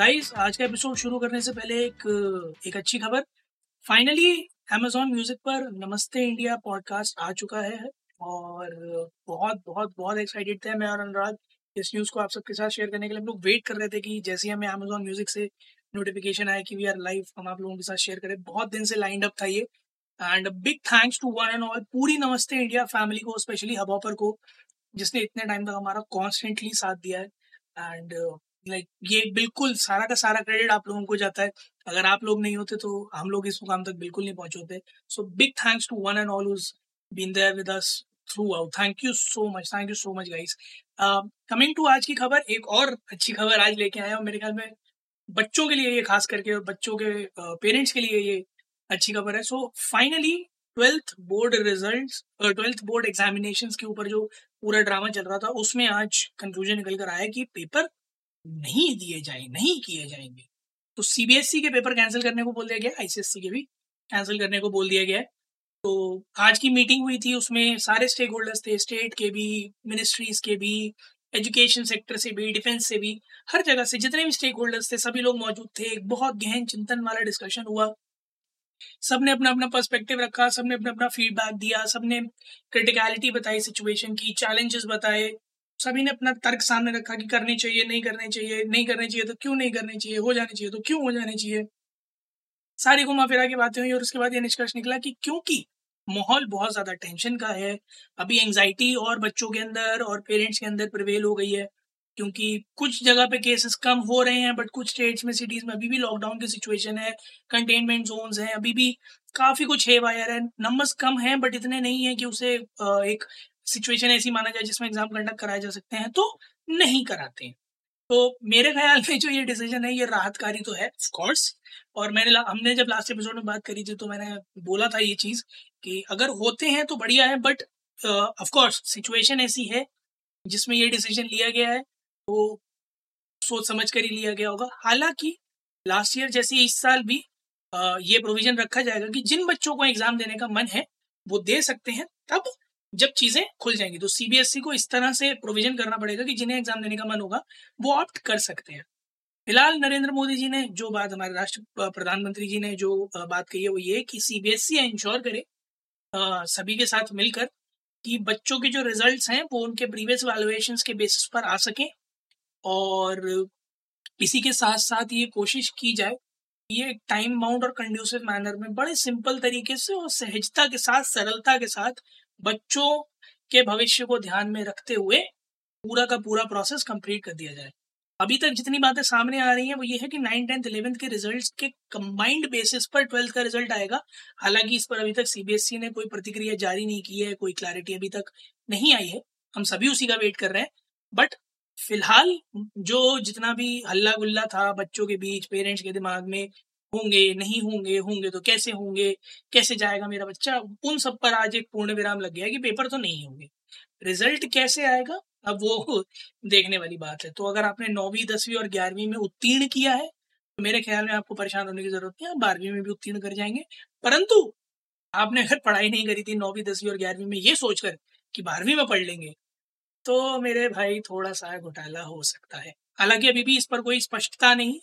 Guys आज का episode शुरू करने से पहले एक एक अच्छी खबर। फाइनली अमेजोन म्यूज़िक पर नमस्ते इंडिया पॉडकास्ट आ चुका है और बहुत बहुत बहुत एक्साइटेड थे मैं और अनुराग। इस न्यूज़ को आप सबके साथ शेयर करने के लिए हम लोग वेट कर रहे थे कि जैसे ही हमें अमेजोन म्यूज़िक से नोटिफिकेशन आया कि वी आर लाइव हम आप लोगों के साथ शेयर करें। बहुत दिन से लाइंड अप था ये। And big thanks to one and all पूरी नमस्ते इंडिया फैमिली को स्पेशली हबॉपर को, जिसने इतने टाइम तक हमारा कॉन्स्टेंटली साथ दिया है। एंड लाइक ये बिल्कुल सारा का सारा क्रेडिट आप लोगों को जाता है। अगर आप लोग नहीं होते तो हम लोग इस मुकाम तक बिल्कुल नहीं पहुँचे होते। So big thanks to one and all who's been there with us throughout thank you so much thank you so much guys coming to आज की खबर एक और अच्छी खबर आज लेके आया हूँ मेरे ख्याल में। बच्चों के लिए ये खास करके और बच्चों के पेरेंट्स uh, के लिए ये अच्छी खबर है। So finally twelfth board result twelfth board examination के ऊपर जो पूरा ड्रामा चल रहा था उसमें आज कंक्लूजन निकल कर आया कि पेपर नहीं दिए जाए, नहीं किए जाएँगे। तो सीबीएसई e के पेपर कैंसिल करने को बोल दिया गया आईसीएससी के भी कैंसिल करने को बोल दिया गया है। तो आज की मीटिंग हुई थी, उसमें सारे स्टेक होल्डर्स थे स्टेट के भी मिनिस्ट्रीज के भी एजुकेशन सेक्टर से भी डिफेंस से भी, हर जगह से जितने भी स्टेक होल्डर्स थे, सभी लोग मौजूद थे, एक बहुत गहन चिंतन वाला डिस्कशन हुआ। सबने अपना अपना पर्सपेक्टिव रखा, सबने अपना अपना फीडबैक दिया, सबने क्रिटिकलिटी बताई सिचुएशन की चैलेंजेस बताए सभी ने अपना तर्क सामने रखा कि करनी चाहिए, नहीं करनी चाहिए, नहीं करनी चाहिए तो क्यों नहीं करनी चाहिए, हो जानी चाहिए तो क्यों हो जानी चाहिए? सारी घुमा फिरा की बातें हुई और उसके बाद ये निष्कर्ष निकला कि क्योंकि माहौल बहुत ज़्यादा टेंशन का है, अभी एंजाइटी और बच्चों के अंदर और पेरेंट्स के अंदर प्रिवेल हो गई है, क्योंकि कुछ जगह पे केसेस कम हो रहे हैं बट कुछ स्टेट्स में सिटीज़ में अभी भी लॉकडाउन की सिचुएशन है कंटेनमेंट जोन्स हैं, अभी भी काफ़ी कुछ है वायर है नंबर्स कम हैं बट इतने नहीं है कि उसे एक सिचुएशन ऐसी माना जाए जिसमें एग्ज़ाम कंडक्ट कराए जा सकते हैं तो नहीं कराते हैं। तो मेरे ख्याल में जो ये डिसीज़न है, ये राहतकारी तो है ऑफकोर्स और मैंने हमने जब लास्ट एपिसोड में बात करी थी तो मैंने बोला था ये चीज़ कि अगर होते हैं तो बढ़िया है बट ऑफकोर्स सिचुएशन ऐसी है जिसमें ये डिसीज़न लिया गया है तो सोच समझ कर ही लिया गया होगा। हालाँकि लास्ट ईयर जैसे इस साल भी ये प्रोविज़न रखा जाएगा कि जिन बच्चों को एग्ज़ाम देने का मन है, वो दे सकते हैं, तब जब चीज़ें खुल जाएँगी तो सीबीएसई e को इस तरह से प्रोविज़न करना पड़ेगा कि जिन्हें एग्ज़ाम देने का मन होगा, वो ऑप्ट कर सकते हैं। फ़िलहाल नरेंद्र मोदी जी ने जो बात हमारे राष्ट्र प्रधानमंत्री जी ने जो बात कही है, वो ये कि सीबीएसई इंश्योर करे सभी के साथ मिलकर कि बच्चों के जो रिजल्ट्स हैं, वो उनके प्रीवियस वैल्युएशन के बेसिस पर आ सके और इसी के साथ साथ ये कोशिश की जाए ये टाइम बाउंड और कंड्यूसिव मैनर में बड़े सिंपल तरीके से और सहजता के साथ, सरलता के साथ बच्चों के भविष्य को ध्यान में रखते हुए पूरा का पूरा प्रोसेस कंप्लीट कर दिया जाए। अभी तक जितनी बातें सामने आ रही हैं, वो ये है कि नाइन टेंथ इलेवेंथ के रिजल्ट्स के कंबाइंड बेसिस पर ट्वेल्थ का रिज़ल्ट आएगा। हालाँकि इस पर अभी तक सीबीएसई e ने कोई प्रतिक्रिया जारी नहीं की है, कोई क्लैरिटी अभी तक नहीं आई है। हम सभी उसी का वेट कर रहे हैं। बट फ़िलहाल जो जितना भी हल्ला गुल्ला था बच्चों के बीच पेरेंट्स के दिमाग में होंगे, नहीं होंगे होंगे तो कैसे होंगे, कैसे जाएगा मेरा बच्चा? उन सब पर आज एक पूर्ण विराम लग गया कि पेपर तो नहीं होंगे। रिज़ल्ट कैसे आएगा? अब वो देखने वाली बात है। तो अगर आपने नौवीं, दसवीं और ग्यारहवीं में उत्तीर्ण किया है तो मेरे ख्याल में आपको परेशान होने की ज़रूरत नहीं आप बारहवीं में भी उत्तीर्ण कर जाएँगे। परंतु आपने अगर पढ़ाई नहीं करी थी नौवीं, दसवीं और ग्यारहवीं में, ये सोचकर कि बारहवीं में पढ़ लेंगे तो मेरे भाई थोड़ा सा घोटाला हो सकता है। हालाँकि अभी भी इस पर कोई स्पष्टता नहीं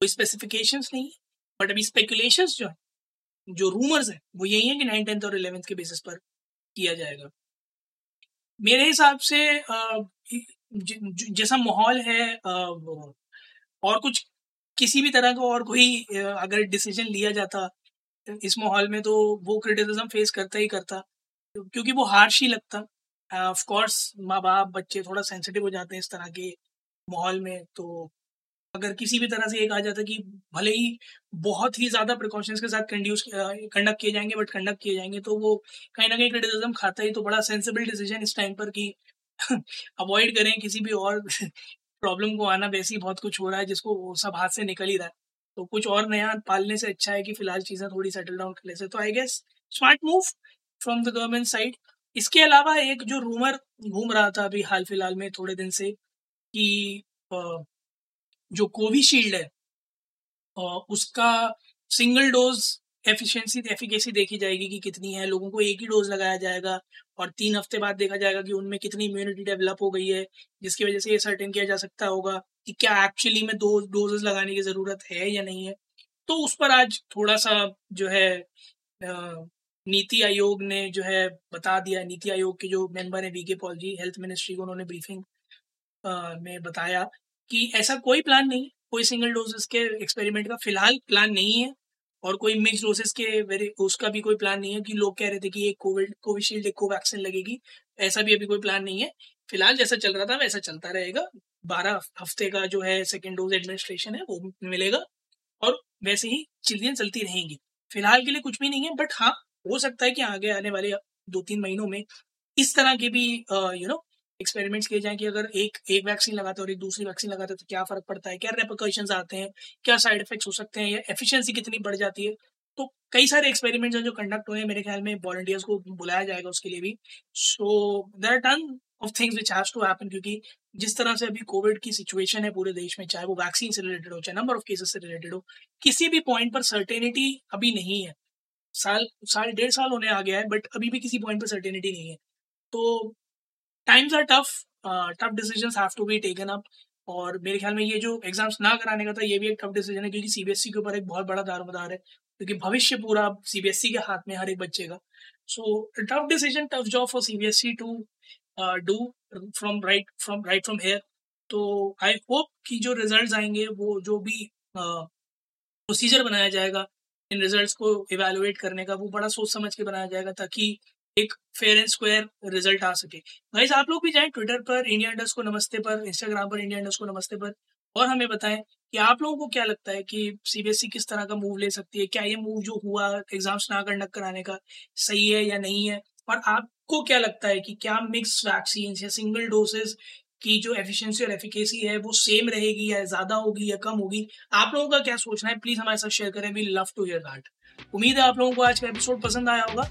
कोई स्पेसिफिकेशंस नहीं बट अभी स्पेकुलेशन जो है, जो रूमर्स है, वो यही है कि नाइन टेंथ और इलेवेंथ के बेसिस पर किया जाएगा। मेरे हिसाब से जैसा माहौल है और कुछ, किसी भी तरह का और कोई अगर डिसीज़न लिया जाता, इस माहौल में तो वो क्रिटिसिज्म फेस करता ही करता, क्योंकि वो हार्श ही लगता। ऑफ़ कोर्स माँ बाप बच्चे थोड़ा सेंसिटिव हो जाते हैं इस तरह के माहौल में तो अगर किसी भी तरह से ये कहा जाता कि भले ही बहुत ही ज़्यादा प्रिकॉशंस के साथ कंड्यूस कंडक्ट किए जाएँगे बट कंडक्ट किए जाएँगे तो वो कहीं ना कहीं क्रिटिसिज्म खाता ही तो बड़ा सेंसिबल डिसीज़न इस टाइम पर कि अवॉइड करें किसी भी और प्रॉब्लम को आना। वैसे ही बहुत कुछ हो रहा है जिसको सब हाथ से निकल ही रहा है। तो कुछ और नया पालने से अच्छा है कि फ़िलहाल चीज़ें थोड़ी सेटल डाउन करने से। तो I guess smart move from the government side इसके अलावा एक जो रूमर घूम रहा था अभी हाल फ़िलहाल में थोड़े दिन से कि जो कोविशील्ड है उसका सिंगल डोज एफिशिएंसी एफिकेसी देखी जाएगी कि कितनी है। लोगों को एक ही डोज लगाया जाएगा, और तीन हफ़्ते बाद देखा जाएगा कि उनमें कितनी इम्यूनिटी डेवलप हो गई है, जिसकी वजह से ये सर्टेन किया जा सकता होगा कि क्या एक्चुअली में दो डोजेस लगाने की ज़रूरत है या नहीं है। तो उस पर आज थोड़ा सा जो है नीति आयोग ने जो है बता दिया। नीति आयोग के जो मेंबर है वी के पॉल जी हेल्थ मिनिस्ट्री को उन्होंने ब्रीफिंग में बताया। कि ऐसा कोई प्लान नहीं है। कोई सिंगल डोजेस के एक्सपेरिमेंट का फ़िलहाल प्लान नहीं है और कोई मिक्स डोसेस के वेरी उसका भी कोई प्लान नहीं है कि लोग कह रहे थे कि एक कोविड कोविशील्ड एक कोवैक्सीन लगेगी। ऐसा भी अभी कोई प्लान नहीं है। फ़िलहाल जैसा चल रहा था, वैसा चलता रहेगा। बारह हफ़्ते का जो है सेकेंड डोज एडमिनिस्ट्रेशन है, वो मिलेगा और वैसे ही चीज़ें चलती रहेंगी। फ़िलहाल के लिए कुछ भी नहीं है बट हाँ हो सकता है कि आगे आने वाले दो तीन महीनों में इस तरह के भी यू नो एक्सपेरिमेंट्स किए जाएँ कि अगर एक एक वैक्सीन लगाते और एक दूसरी वैक्सीन लगाते तो क्या फ़र्क पड़ता है? क्या रेपोकॉशंस आते हैं? क्या साइड इफेक्ट्स हो सकते हैं? या एफिशिएंसी कितनी बढ़ जाती है? तो कई सारे एक्सपेरिमेंट्स हैं जो कंडक्ट हुए हैं मेरे ख्याल में वॉलंटियर्स को बुलाया जाएगा उसके लिए भी। So there ton of things which has to happen क्योंकि जिस तरह से अभी कोविड की सिचुएशन है पूरे देश में, चाहे वो वैक्सीन से रिलेटेड हो, चाहे नंबर ऑफ़ केसेस से रिलेटेड हो, किसी भी पॉइंट पर सर्टेनिटी अभी नहीं है। साल साल, डेढ़ साल होने आ गया है बट अभी भी किसी पॉइंट पर सर्टेनिटी नहीं है। तो times are tough tough decision have to be taken up और मेरे ख्याल में ये जो एग्ज़ाम्स ना कराने का था ये भी एक टफ डिसीज़न है क्योंकि सीबीएसई e के ऊपर एक बहुत बड़ा दारोमदार है क्योंकि भविष्य पूरा सीबीएसई e के हाथ में हर एक बच्चे का। So tough decision tough job for CBSE to do from right from right from here तो आई होप कि जो रिज़ल्ट आएँगे वो जो भी प्रोसीजर uh, बनाया जाएगा इन रिजल्ट्स को इवेलुएट करने का वो बड़ा सोच समझ के बनाया जाएगा ताकि एक फेयर एंड स्क्वायर रिज़ल्ट आ सके। गाइस आप लोग भी जाएँ ट्विटर पर इंडिया इंडस को नमस्ते पर इंस्टाग्राम पर इंडिया इंडस को नमस्ते पर, और हमें बताएँ कि आप लोगों को क्या लगता है कि सीबीएसई e किस तरह का मूव ले सकती है? क्या ये मूव जो हुआ एग्ज़ाम्स ना कंडक्ट कराने का, सही है या नहीं है? और आपको क्या लगता है कि क्या मिक्स वैक्सीन या सिंगल डोसेज की जो एफिशिएंसी और एफिकेसी है, वो सेम रहेगी या ज़्यादा होगी या कम होगी? आप लोगों का क्या सोचना है? प्लीज़ हमारे साथ शेयर करें। We love to hear that उम्मीद है आप लोगों को आज का एपिसोड पसंद आया होगा।